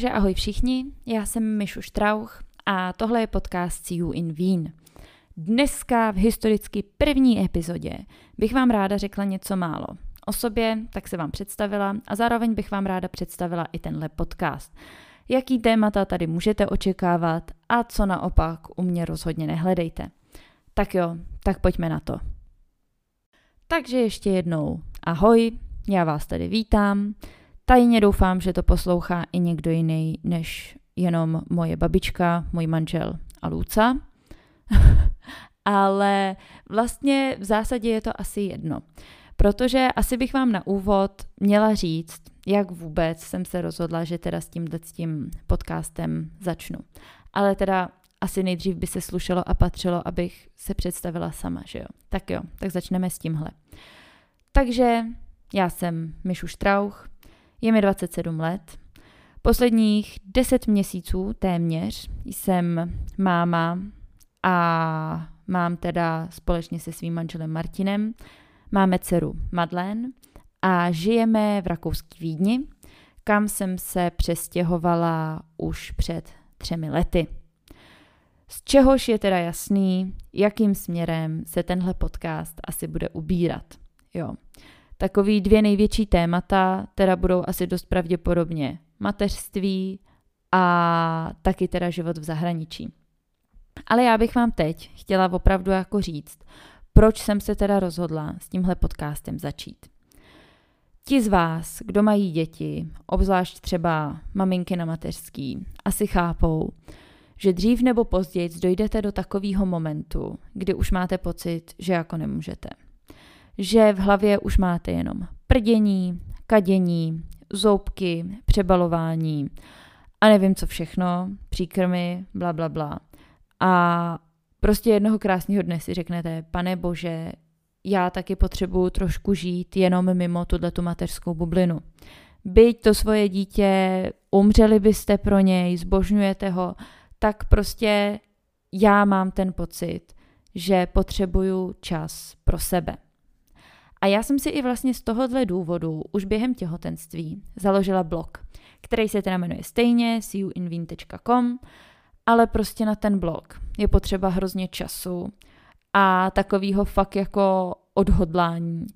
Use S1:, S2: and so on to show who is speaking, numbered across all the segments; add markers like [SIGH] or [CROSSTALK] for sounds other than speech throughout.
S1: Takže ahoj všichni, já jsem Mišu Štrauch a tohle je podcast See You in Wien. Dneska v historicky první epizodě bych vám ráda řekla něco málo. O sobě, tak se vám představila a zároveň bych vám ráda představila i tenhle podcast. Jaký témata tady můžete očekávat a co naopak u mě rozhodně nehledejte. Tak jo, tak pojďme na to. Takže ještě jednou ahoj, já vás tady vítám. Tajně doufám, že to poslouchá i někdo jiný než jenom moje babička, můj manžel a Lůca. [LAUGHS] Ale vlastně v zásadě je to asi jedno. Protože asi bych vám na úvod měla říct, jak vůbec jsem se rozhodla, že teda s tímhle tím podcastem začnu. Ale teda asi nejdřív by se slušelo a patřilo, abych se představila sama, že jo? Tak jo, tak začneme s tímhle. Takže já jsem Mišu Štrauch, je mi 27 let. Posledních 10 měsíců téměř jsem máma a mám teda společně se svým manželem Martinem, máme dceru Madlen a žijeme v rakouské Vídni, kam jsem se přestěhovala už před třemi lety. Z čehož je teda jasný, jakým směrem se tenhle podcast asi bude ubírat. Jo. Takový dvě největší témata teda budou asi dost pravděpodobně mateřství a taky teda život v zahraničí. Ale já bych vám teď chtěla opravdu jako říct, proč jsem se teda rozhodla s tímhle podcastem začít. Ti z vás, kdo mají děti, obzvlášť třeba maminky na mateřský, asi chápou, že dřív nebo později dojdete do takového momentu, kdy už máte pocit, že jako nemůžete že v hlavě už máte jenom prdění, kadění, zoubky, přebalování a nevím co všechno, příkrmy, bla, bla, bla. A prostě jednoho krásného dne si řeknete, pane bože, já taky potřebuju trošku žít jenom mimo tuto mateřskou bublinu. Byť to svoje dítě, umřeli byste pro něj, zbožňujete ho, tak prostě já mám ten pocit, že potřebuju čas pro sebe. A já jsem si i vlastně z tohohle důvodu už během těhotenství založila blog, který se teda jmenuje stejně seeyouinveen.com, ale prostě na ten blog je potřeba hrozně času a takovýho fakt jako odhodlání.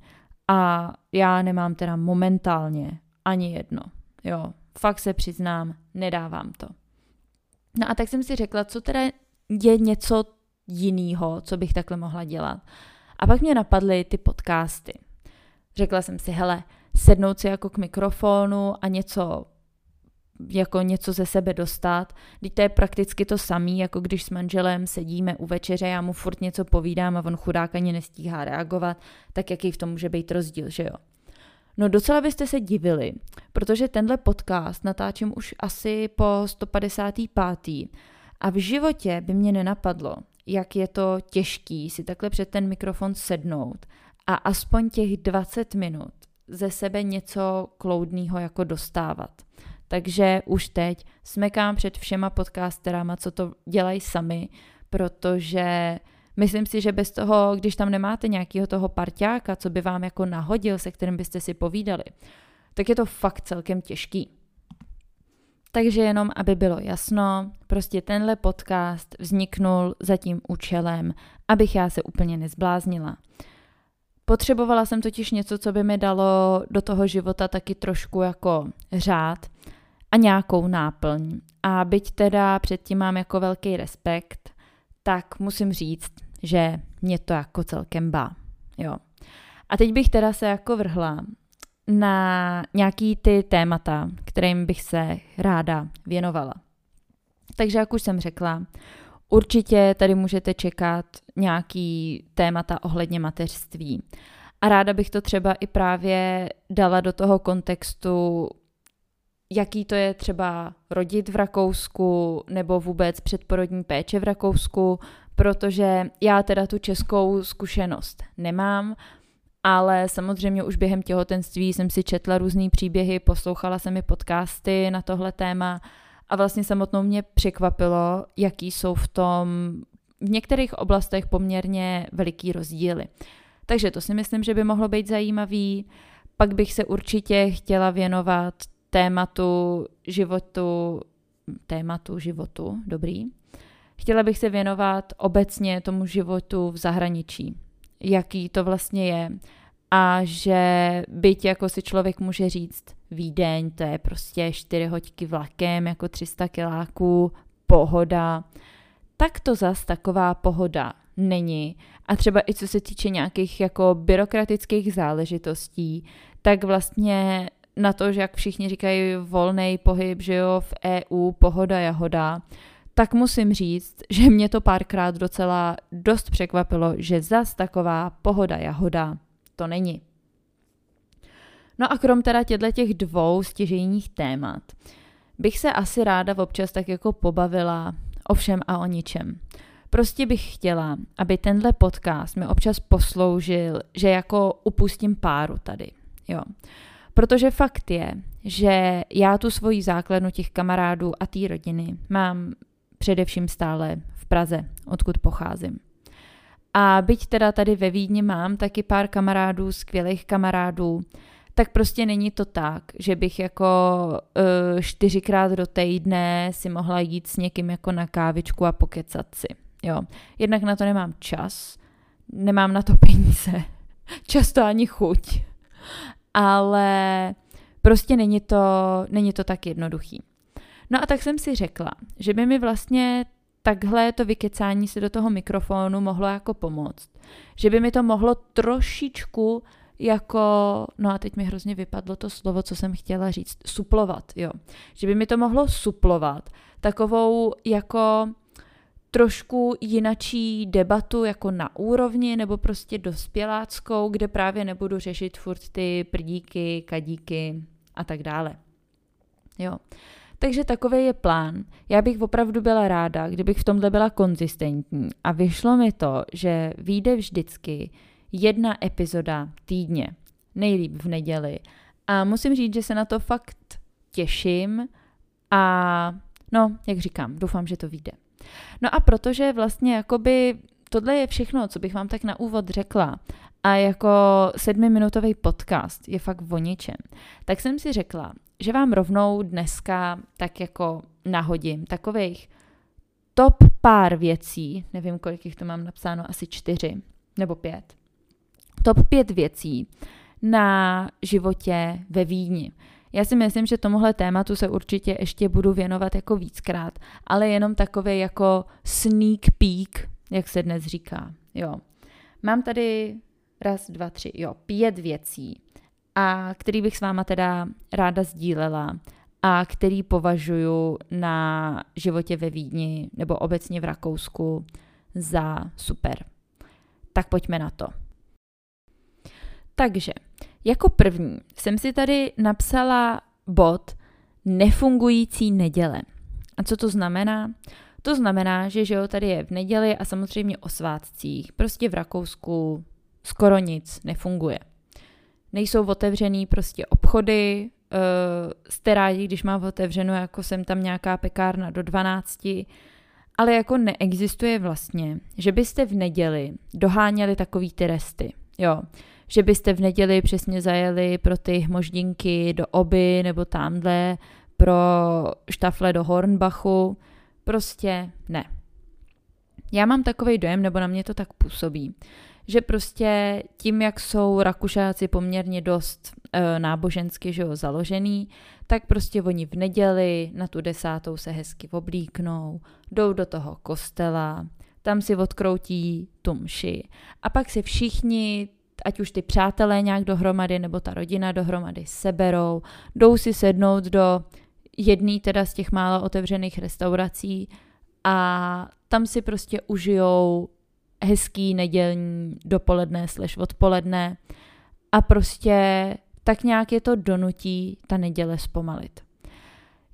S1: A já nemám teda momentálně ani jedno. Jo, fakt se přiznám, nedávám to. No a tak jsem si řekla, co teda je něco jiného, co bych takhle mohla dělat. A pak mě napadly ty podcasty. Řekla jsem si, hele, sednout si jako k mikrofonu a něco jako něco ze sebe dostat. Teď to je prakticky to samé, jako když s manželem sedíme u večeře, já mu furt něco povídám a on chudák ani nestíhá reagovat, tak jaký v tom může být rozdíl, že jo? No docela byste se divili, protože tenhle podcast natáčím už asi po 155. A v životě by mě nenapadlo, jak je to těžký si takhle před ten mikrofon sednout a aspoň těch 20 minut ze sebe něco kloudného jako dostávat. Takže už teď smekám před všema podcasterama, co to dělají sami, protože myslím si, že bez toho, když tam nemáte nějakého toho parťáka, co by vám jako nahodil, se kterým byste si povídali, tak je to fakt celkem těžký. Takže jenom, aby bylo jasno, prostě tenhle podcast vzniknul za tím účelem, abych já se úplně nezbláznila. Potřebovala jsem totiž něco, co by mi dalo do toho života taky trošku jako řád a nějakou náplň. A byť teda předtím mám jako velký respekt, tak musím říct, že mě to jako celkem bá. Jo. A teď bych teda se jako vrhla na nějaký ty témata, kterým bych se ráda věnovala. Takže jak už jsem řekla, určitě tady můžete čekat nějaký témata ohledně mateřství. A ráda bych to třeba i právě dala do toho kontextu, jaký to je třeba rodit v Rakousku nebo vůbec předporodní péče v Rakousku, protože já teda tu českou zkušenost nemám, ale samozřejmě už během těhotenství jsem si četla různé příběhy, poslouchala jsem i podcasty na tohle téma a vlastně samotnou mě překvapilo, jaký jsou v tom v některých oblastech poměrně veliký rozdíly. Takže to si myslím, že by mohlo být zajímavý. Pak bych se určitě chtěla věnovat tématu životu, tématu životu, dobrý. Chtěla bych se věnovat obecně tomu životu v zahraničí, jaký to vlastně je a že byť jako si člověk může říct Vídeň, to je prostě 4 hoďky vlakem, jako 300 kiláků, pohoda, tak to zas taková pohoda není. A třeba i co se týče nějakých jako byrokratických záležitostí, tak vlastně na to, že jak všichni říkají volný pohyb, že jo, v EU, pohoda, jahoda, tak musím říct, že mě to párkrát docela dost překvapilo, že zas taková pohoda, jahoda to není. No a krom teda těchto těch dvou stěžejních témat, bych se asi ráda občas tak jako pobavila o všem a o ničem. Prostě bych chtěla, aby tenhle podcast mi občas posloužil, že jako upustím páru tady, jo. Protože fakt je, že já tu svoji základnu těch kamarádů a té rodiny mám především stále v Praze, odkud pocházím. A byť teda tady ve Vídni mám taky pár kamarádů, skvělých kamarádů, tak prostě není to tak, že bych jako uh, čtyřikrát do týdne si mohla jít s někým jako na kávičku a pokecat si. Jo. Jednak na to nemám čas, nemám na to [LAUGHS] peníze, často ani chuť, ale prostě není to, není to tak jednoduchý. No a tak jsem si řekla, že by mi vlastně takhle to vykecání se do toho mikrofonu mohlo jako pomoct. Že by mi to mohlo trošičku jako, no a teď mi hrozně vypadlo to slovo, co jsem chtěla říct, suplovat, jo. Že by mi to mohlo suplovat takovou jako trošku jinačí debatu jako na úrovni nebo prostě dospěláckou, kde právě nebudu řešit furt ty prdíky, kadíky a tak dále. Jo. Takže takový je plán. Já bych opravdu byla ráda, kdybych v tomhle byla konzistentní a vyšlo mi to, že vyjde vždycky jedna epizoda týdně, nejlíp v neděli. A musím říct, že se na to fakt těším a no, jak říkám, doufám, že to vyjde. No a protože vlastně jakoby tohle je všechno, co bych vám tak na úvod řekla a jako sedmiminutový podcast je fakt o ničem, tak jsem si řekla, že vám rovnou dneska tak jako nahodím takových top pár věcí, nevím, kolik jich to mám napsáno, asi čtyři nebo pět, top pět věcí na životě ve Vídni. Já si myslím, že tomuhle tématu se určitě ještě budu věnovat jako víckrát, ale jenom takové jako sneak peek, jak se dnes říká. Jo. Mám tady raz, dva, tři, jo, pět věcí, a který bych s váma teda ráda sdílela a který považuji na životě ve Vídni nebo obecně v Rakousku za super. Tak pojďme na to. Takže, jako první jsem si tady napsala bod nefungující neděle. A co to znamená? To znamená, že, že jo, tady je v neděli a samozřejmě o svátcích. Prostě v Rakousku skoro nic nefunguje nejsou otevřený prostě obchody, uh, jste rádi, když má otevřeno, jako jsem tam nějaká pekárna do 12, ale jako neexistuje vlastně, že byste v neděli doháněli takový ty resty, jo, že byste v neděli přesně zajeli pro ty hmoždinky do oby nebo tamhle pro štafle do Hornbachu, prostě ne. Já mám takový dojem, nebo na mě to tak působí, že prostě tím, jak jsou Rakušáci poměrně dost e, nábožensky že jo, založený, tak prostě oni v neděli na tu desátou se hezky oblíknou, jdou do toho kostela, tam si odkroutí tu mši. A pak si všichni ať už ty přátelé nějak dohromady nebo ta rodina dohromady seberou, jdou si sednout do jedné teda z těch málo otevřených restaurací a tam si prostě užijou hezký nedělní dopoledne slash odpoledne a prostě tak nějak je to donutí ta neděle zpomalit.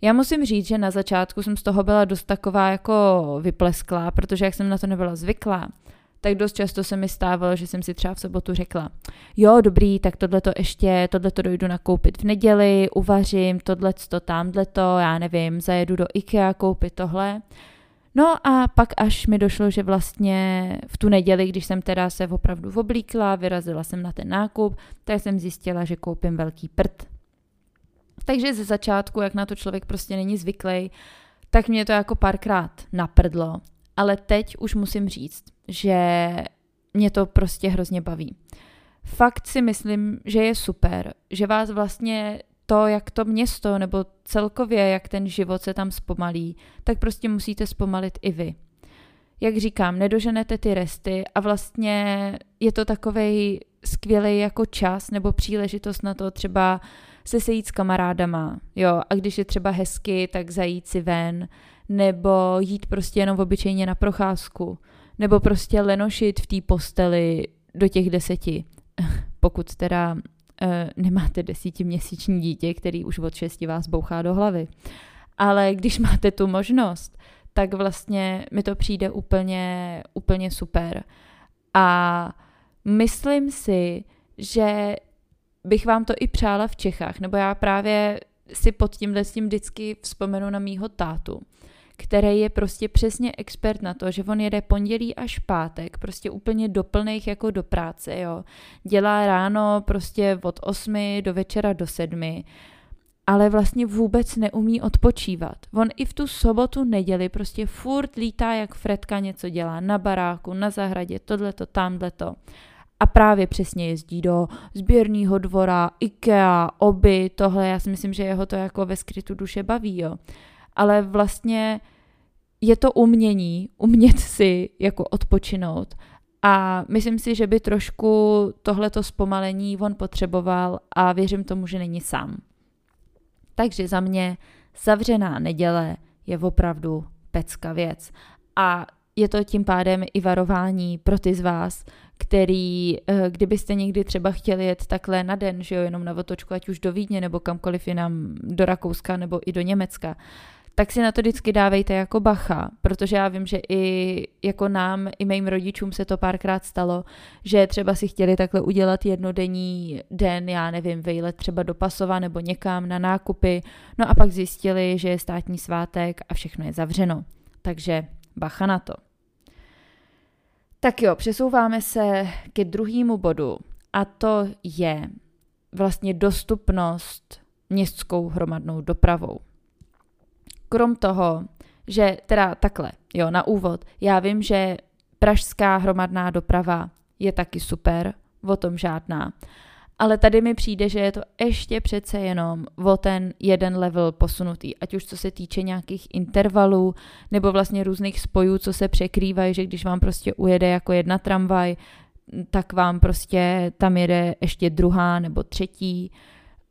S1: Já musím říct, že na začátku jsem z toho byla dost taková jako vyplesklá, protože jak jsem na to nebyla zvyklá, tak dost často se mi stávalo, že jsem si třeba v sobotu řekla, jo, dobrý, tak tohle to ještě, tohle to dojdu nakoupit v neděli, uvařím tohle to, tamhle to, já nevím, zajedu do IKEA koupit tohle. No a pak až mi došlo, že vlastně v tu neděli, když jsem teda se opravdu oblíkla, vyrazila jsem na ten nákup, tak jsem zjistila, že koupím velký prd. Takže ze začátku, jak na to člověk prostě není zvyklý, tak mě to jako párkrát naprdlo. Ale teď už musím říct, že mě to prostě hrozně baví. Fakt si myslím, že je super, že vás vlastně to, jak to město nebo celkově, jak ten život se tam zpomalí, tak prostě musíte zpomalit i vy. Jak říkám, nedoženete ty resty a vlastně je to takovej skvělý jako čas nebo příležitost na to třeba se sejít s kamarádama, jo, a když je třeba hezky, tak zajít si ven, nebo jít prostě jenom obyčejně na procházku, nebo prostě lenošit v té posteli do těch deseti, [LAUGHS] pokud teda nemáte desítiměsíční dítě, který už od šesti vás bouchá do hlavy. Ale když máte tu možnost, tak vlastně mi to přijde úplně, úplně super. A myslím si, že bych vám to i přála v Čechách, nebo já právě si pod tímhle s tím vždycky vzpomenu na mýho tátu, který je prostě přesně expert na to, že on jede pondělí až pátek, prostě úplně doplných jako do práce, jo. Dělá ráno prostě od 8 do večera do 7, ale vlastně vůbec neumí odpočívat. On i v tu sobotu, neděli prostě furt lítá jak Fredka něco dělá na baráku, na zahradě, tohleto, tamhleto a právě přesně jezdí do sběrného dvora, IKEA, oby, tohle, já si myslím, že jeho to jako ve skrytu duše baví, jo. Ale vlastně je to umění, umět si jako odpočinout a myslím si, že by trošku tohleto zpomalení on potřeboval a věřím tomu, že není sám. Takže za mě zavřená neděle je opravdu pecka věc. A je to tím pádem i varování pro ty z vás, který, eh, kdybyste někdy třeba chtěli jet takhle na den, že jo, jenom na otočku, ať už do Vídně nebo kamkoliv jinam, do Rakouska nebo i do Německa, tak si na to vždycky dávejte jako bacha, protože já vím, že i jako nám, i mým rodičům se to párkrát stalo, že třeba si chtěli takhle udělat jednodenní den, já nevím, vejlet třeba do Pasova nebo někam na nákupy, no a pak zjistili, že je státní svátek a všechno je zavřeno. Takže bacha na to. Tak jo, přesouváme se ke druhému bodu a to je vlastně dostupnost městskou hromadnou dopravou. Krom toho, že teda takhle, jo, na úvod, já vím, že pražská hromadná doprava je taky super, o tom žádná, ale tady mi přijde, že je to ještě přece jenom o ten jeden level posunutý, ať už co se týče nějakých intervalů nebo vlastně různých spojů, co se překrývají, že když vám prostě ujede jako jedna tramvaj, tak vám prostě tam jede ještě druhá nebo třetí.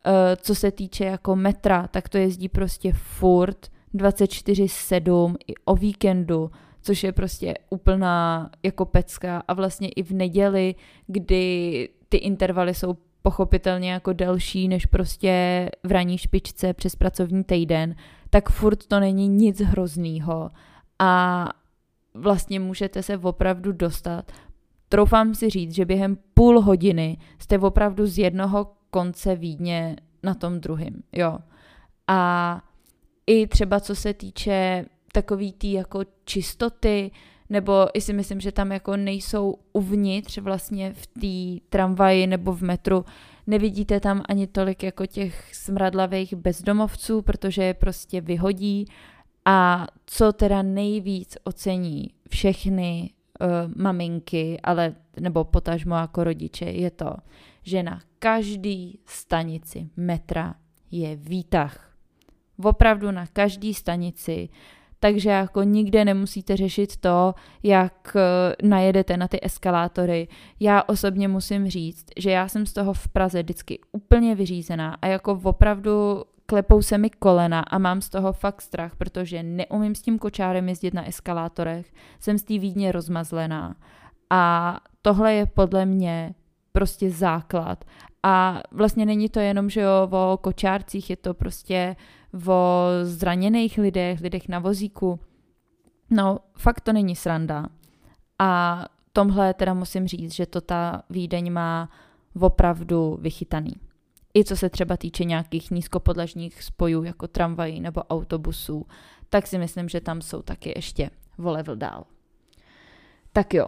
S1: Eh, co se týče jako metra, tak to jezdí prostě furt 24-7 i o víkendu, což je prostě úplná jako pecka a vlastně i v neděli, kdy ty intervaly jsou pochopitelně jako delší než prostě v ranní špičce přes pracovní týden, tak furt to není nic hroznýho a vlastně můžete se opravdu dostat. Troufám si říct, že během půl hodiny jste opravdu z jednoho konce Vídně na tom druhém, jo. A i třeba co se týče takový tý jako čistoty, nebo i si myslím, že tam jako nejsou uvnitř vlastně v té tramvaji nebo v metru, nevidíte tam ani tolik jako těch smradlavých bezdomovců, protože je prostě vyhodí a co teda nejvíc ocení všechny uh, maminky, ale nebo potažmo jako rodiče, je to, že na každý stanici metra je výtah. Opravdu na každý stanici. Takže jako nikde nemusíte řešit to, jak eh, najedete na ty eskalátory. Já osobně musím říct, že já jsem z toho v Praze vždycky úplně vyřízená a jako opravdu klepou se mi kolena a mám z toho fakt strach, protože neumím s tím kočárem jezdit na eskalátorech, jsem z té Vídně rozmazlená. A tohle je podle mě prostě základ. A vlastně není to jenom, že jo, o kočárcích, je to prostě o zraněných lidech, lidech na vozíku. No, fakt to není sranda. A tomhle teda musím říct, že to ta Vídeň má opravdu vychytaný. I co se třeba týče nějakých nízkopodlažních spojů, jako tramvají nebo autobusů, tak si myslím, že tam jsou taky ještě o level dál. Tak jo,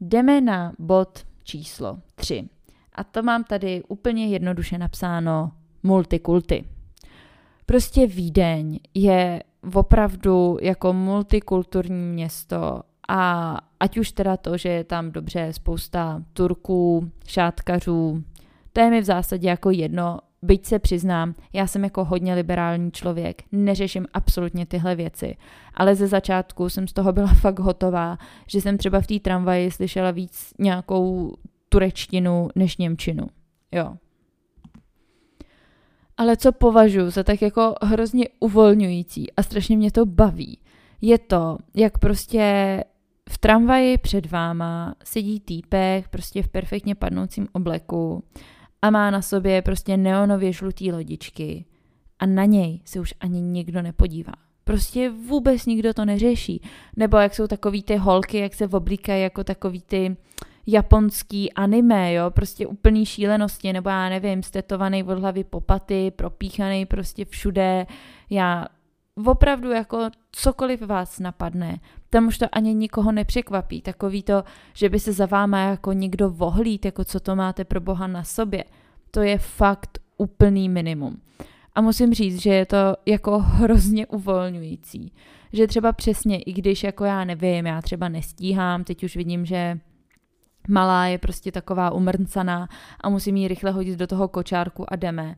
S1: jdeme na bod číslo 3. A to mám tady úplně jednoduše napsáno multikulty. Prostě Vídeň je opravdu jako multikulturní město a ať už teda to, že je tam dobře spousta Turků, šátkařů, to je mi v zásadě jako jedno, byť se přiznám, já jsem jako hodně liberální člověk, neřeším absolutně tyhle věci, ale ze začátku jsem z toho byla [LAUGHS] fakt hotová, že jsem třeba v té tramvaji slyšela víc nějakou turečtinu než němčinu. Jo. Ale co považuji za tak jako hrozně uvolňující a strašně mě to baví, je to, jak prostě v tramvaji před váma sedí týpek prostě v perfektně padnoucím obleku a má na sobě prostě neonově žlutý lodičky a na něj se už ani nikdo nepodívá. Prostě vůbec nikdo to neřeší. Nebo jak jsou takový ty holky, jak se oblíkají jako takový ty japonský anime, jo, prostě úplný šílenosti, nebo já nevím, stetovaný od hlavy popaty, propíchaný prostě všude. Já opravdu jako cokoliv vás napadne, tam už to ani nikoho nepřekvapí. Takový to, že by se za váma jako někdo vohlít, jako co to máte pro boha na sobě, to je fakt úplný minimum. A musím říct, že je to jako hrozně uvolňující. Že třeba přesně, i když jako já nevím, já třeba nestíhám, teď už vidím, že malá je prostě taková umrncaná a musím ji rychle hodit do toho kočárku a jdeme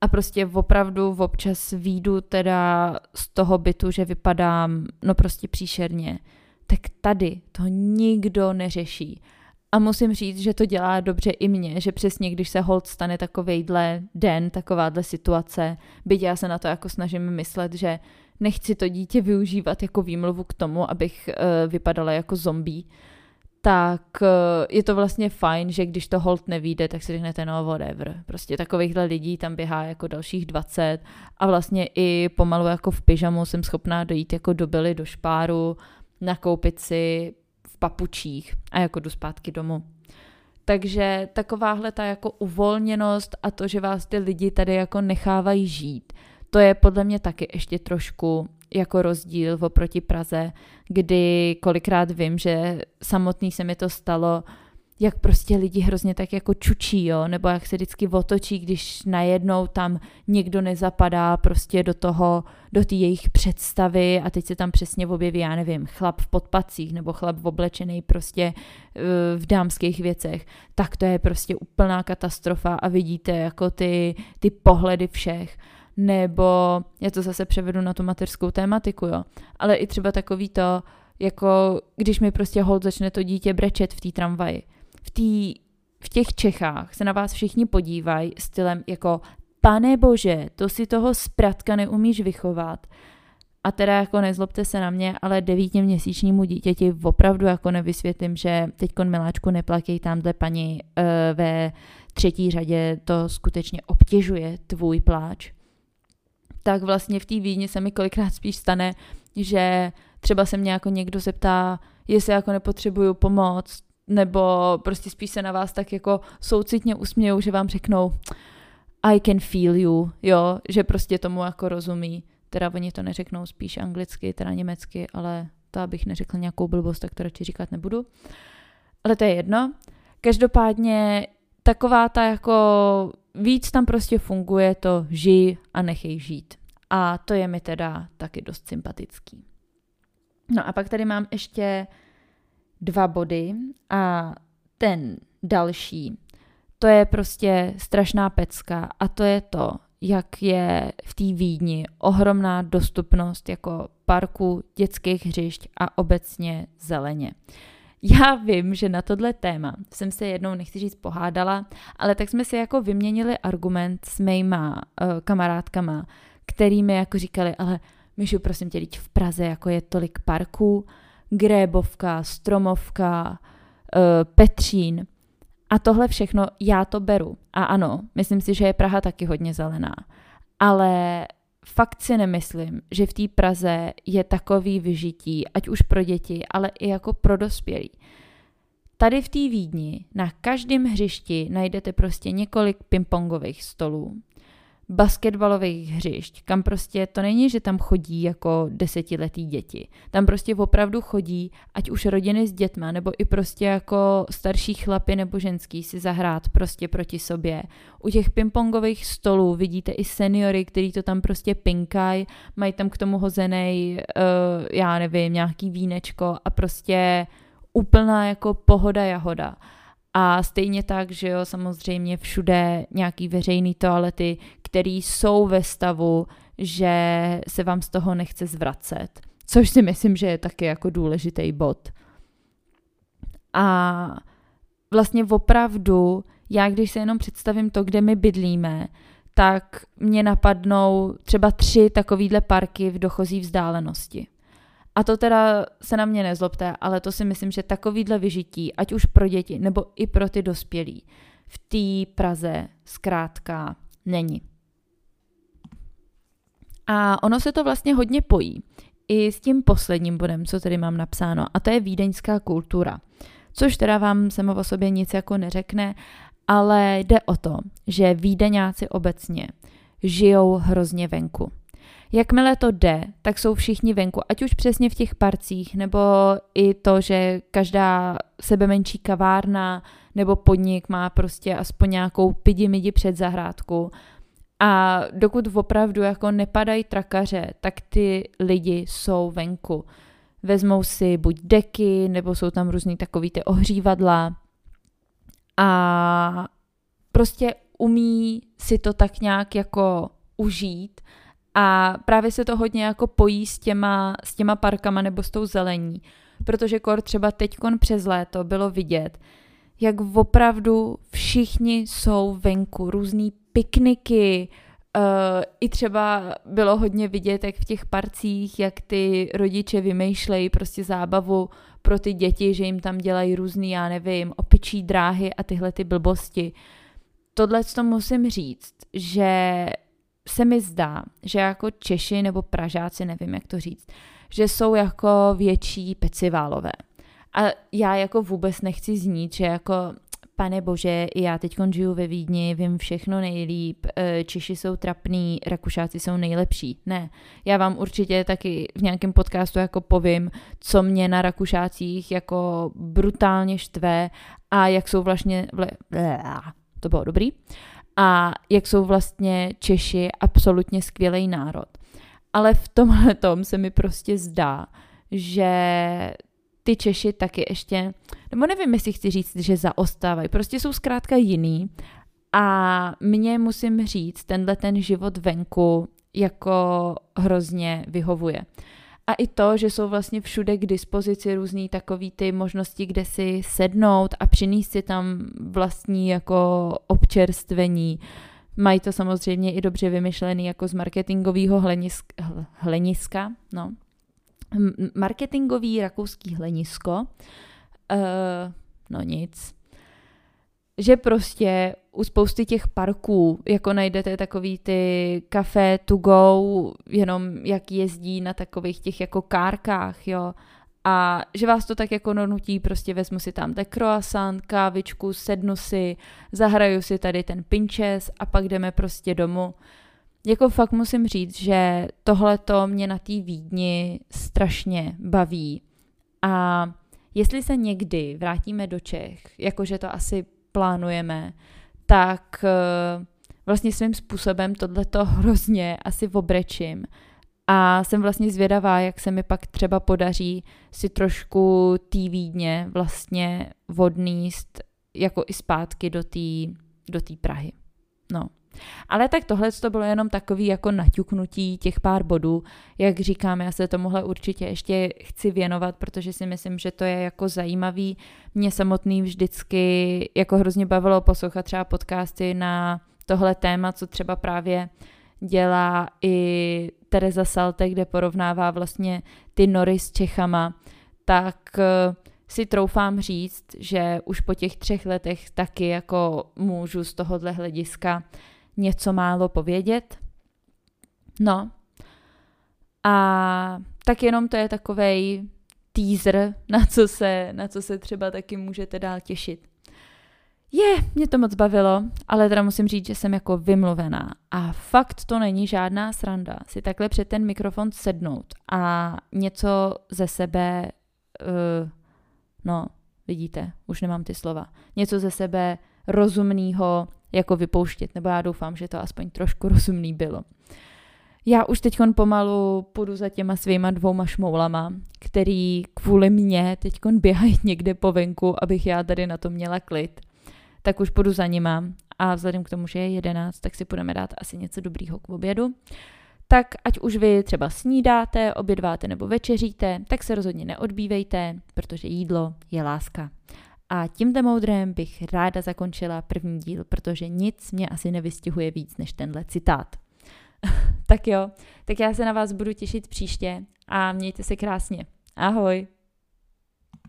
S1: a prostě opravdu občas výjdu teda z toho bytu, že vypadám no prostě příšerně, tak tady to nikdo neřeší. A musím říct, že to dělá dobře i mě, že přesně když se hold stane takovejhle den, takováhle situace, byť já se na to jako snažím myslet, že nechci to dítě využívat jako výmluvu k tomu, abych uh, vypadala jako zombie, tak eh, je to vlastně fajn, že když to hold nevíde, tak si řeknete no whatever. Prostě takovýchhle lidí tam běhá jako dalších 20 a vlastně i pomalu jako v pyžamu jsem schopná dojít jako do byly, do špáru, nakoupit si v papučích a jako jdu zpátky domů. Takže takováhle ta jako uvolněnost a to, že vás ty lidi tady jako nechávají žít, to je podle mě taky ještě trošku jako rozdíl oproti Praze, kdy kolikrát vím, že samotný se mi to stalo, jak prostě lidi hrozně tak jako čučí, jo, nebo jak se vždycky otočí, když najednou tam někdo nezapadá prostě do toho, do té jejich představy a teď se tam přesně objeví, já nevím, chlap v podpacích nebo chlap oblečený prostě uh, v dámských věcech, tak to je prostě úplná katastrofa a vidíte jako ty, ty pohledy všech nebo já to zase převedu na tu mateřskou tématiku, jo, ale i třeba takový to, jako když mi prostě hold začne to dítě brečet v té tramvaji. V, tý, v těch Čechách se na vás všichni podívají stylem jako pane bože, to si toho zpratka neumíš vychovat. A teda jako nezlobte se na mě, ale devítiměsíčnímu dítěti opravdu jako nevysvětlím, že teď miláčku neplakej tamhle paní uh, ve třetí řadě, to skutečně obtěžuje tvůj pláč tak vlastně v té Vídni se mi kolikrát spíš stane, že třeba se mě jako někdo zeptá, jestli jako nepotřebuju pomoc, nebo prostě spíš se na vás tak jako soucitně usmějou, že vám řeknou I can feel you, jo, že prostě tomu jako rozumí. Teda oni to neřeknou spíš anglicky, teda německy, ale to abych neřekla nějakou blbost, tak to radši říkat nebudu. Ale to je jedno. Každopádně taková ta jako víc tam prostě funguje to žij a nechej žít. A to je mi teda taky dost sympatický. No a pak tady mám ještě dva body a ten další, to je prostě strašná pecka a to je to, jak je v té Vídni ohromná dostupnost jako parku, dětských hřišť a obecně zeleně. Já vím, že na tohle téma jsem se jednou, nechci říct, pohádala, ale tak jsme si jako vyměnili argument s mýma uh, kamarádkama, kterými jako říkali, ale Myšu, prosím tě, v Praze jako je tolik parků, Grébovka, Stromovka, uh, Petřín a tohle všechno já to beru. A ano, myslím si, že je Praha taky hodně zelená. Ale fakt si nemyslím, že v té Praze je takový vyžití, ať už pro děti, ale i jako pro dospělí. Tady v té Vídni na každém hřišti najdete prostě několik pingpongových stolů. Basketbalových hřišť, kam prostě to není, že tam chodí jako desetiletý děti. Tam prostě opravdu chodí, ať už rodiny s dětma, nebo i prostě jako starší chlapy nebo ženský si zahrát prostě proti sobě. U těch pingpongových stolů vidíte i seniory, kteří to tam prostě pinkají, mají tam k tomu hozený, uh, já nevím, nějaký vínečko a prostě úplná jako pohoda jahoda. A stejně tak, že jo, samozřejmě všude nějaký veřejný toalety, které jsou ve stavu, že se vám z toho nechce zvracet. Což si myslím, že je taky jako důležitý bod. A vlastně opravdu, já když se jenom představím to, kde my bydlíme, tak mě napadnou třeba tři takovýhle parky v dochozí vzdálenosti. A to teda se na mě nezlobte, ale to si myslím, že takovýhle vyžití, ať už pro děti nebo i pro ty dospělí, v té Praze zkrátka není. A ono se to vlastně hodně pojí i s tím posledním bodem, co tady mám napsáno, a to je vídeňská kultura. Což teda vám samo o sobě nic jako neřekne, ale jde o to, že vídeňáci obecně žijou hrozně venku. Jakmile to jde, tak jsou všichni venku, ať už přesně v těch parcích, nebo i to, že každá sebe menší kavárna nebo podnik má prostě aspoň nějakou pidi midi před zahrádku. A dokud opravdu jako nepadají trakaře, tak ty lidi jsou venku. Vezmou si buď deky, nebo jsou tam různý takový ty ohřívadla a prostě umí si to tak nějak jako užít a právě se to hodně jako pojí s těma, s těma parkama nebo s tou zelení. Protože kor třeba teďkon přes léto bylo vidět, jak opravdu všichni jsou venku, různý pikniky, uh, i třeba bylo hodně vidět, jak v těch parcích, jak ty rodiče vymýšlejí prostě zábavu pro ty děti, že jim tam dělají různý, já nevím, opičí dráhy a tyhle ty blbosti. Tohle to musím říct, že se mi zdá, že jako Češi nebo Pražáci, nevím jak to říct, že jsou jako větší peciválové. A já jako vůbec nechci znít, že jako pane bože, já teď žiju ve Vídni, vím všechno nejlíp, eh, Češi jsou trapný, Rakušáci jsou nejlepší. Ne, já vám určitě taky v nějakém podcastu jako povím, co mě na Rakušácích jako brutálně štve a jak jsou vlastně, to bylo dobrý, a jak jsou vlastně Češi absolutně skvělý národ. Ale v tomhle tom se mi prostě zdá, že ty Češi taky ještě, nebo nevím, jestli chci říct, že zaostávají, prostě jsou zkrátka jiný a mně musím říct, tenhle ten život venku jako hrozně vyhovuje. A i to, že jsou vlastně všude k dispozici různý takový ty možnosti, kde si sednout a přinést si tam vlastní jako občerstvení. Mají to samozřejmě i dobře vymyšlený jako z marketingového hleniska, hleniska no. Marketingový rakouský hlenisko. Uh, no nic že prostě u spousty těch parků, jako najdete takový ty kafe to go, jenom jak jezdí na takových těch jako kárkách, jo, a že vás to tak jako nutí, prostě vezmu si tam ten croissant, kávičku, sednu si, zahraju si tady ten pinches a pak jdeme prostě domů. Jako fakt musím říct, že tohle to mě na té Vídni strašně baví. A jestli se někdy vrátíme do Čech, jakože to asi plánujeme, tak eh, vlastně svým způsobem tohleto [LAUGHS] hrozně asi obrečím. A jsem vlastně zvědavá, jak se mi pak třeba podaří si trošku tý Vídně vlastně vodníst jako i zpátky do té do tý Prahy. No. Ale tak tohle to bylo jenom takový jako naťuknutí těch pár bodů. Jak říkám, já se tomuhle určitě ještě chci věnovat, protože si myslím, že to je jako zajímavý. Mě samotný vždycky jako hrozně bavilo poslouchat třeba podcasty na tohle téma, co třeba právě dělá i Teresa Salte, kde porovnává vlastně ty nory s Čechama, tak eh, si troufám říct, že už po těch třech letech taky jako můžu z tohohle hlediska něco málo povědět. No. A tak jenom to je takovej teaser, na co se, na co se třeba taky můžete dál těšit. Je, mě to moc bavilo, ale teda musím říct, že jsem jako vymluvená. A fakt to není žádná sranda si takhle před ten mikrofon sednout a něco ze sebe, uh, no, vidíte, už nemám ty slova, něco ze sebe rozumného jako vypouštět, nebo já doufám, že to aspoň trošku [LAUGHS] rozumný bylo. Já už teď pomalu půjdu za těma svýma dvouma šmoulama, který kvůli mě teď běhají [LAUGHS] někde po venku, abych já tady na to měla klid. Tak už půjdu za nima a vzhledem k tomu, že je jedenáct, tak si budeme dát asi něco dobrýho k obědu. Tak ať už vy třeba snídáte, obědváte nebo večeříte, tak se rozhodně neodbívejte, protože jídlo je láska. A tímto moudrem bych ráda zakončila první díl, protože nic mě asi nevystihuje víc než tenhle citát. [LAUGHS] tak jo, tak já se na vás budu těšit příště a mějte se krásně. Ahoj!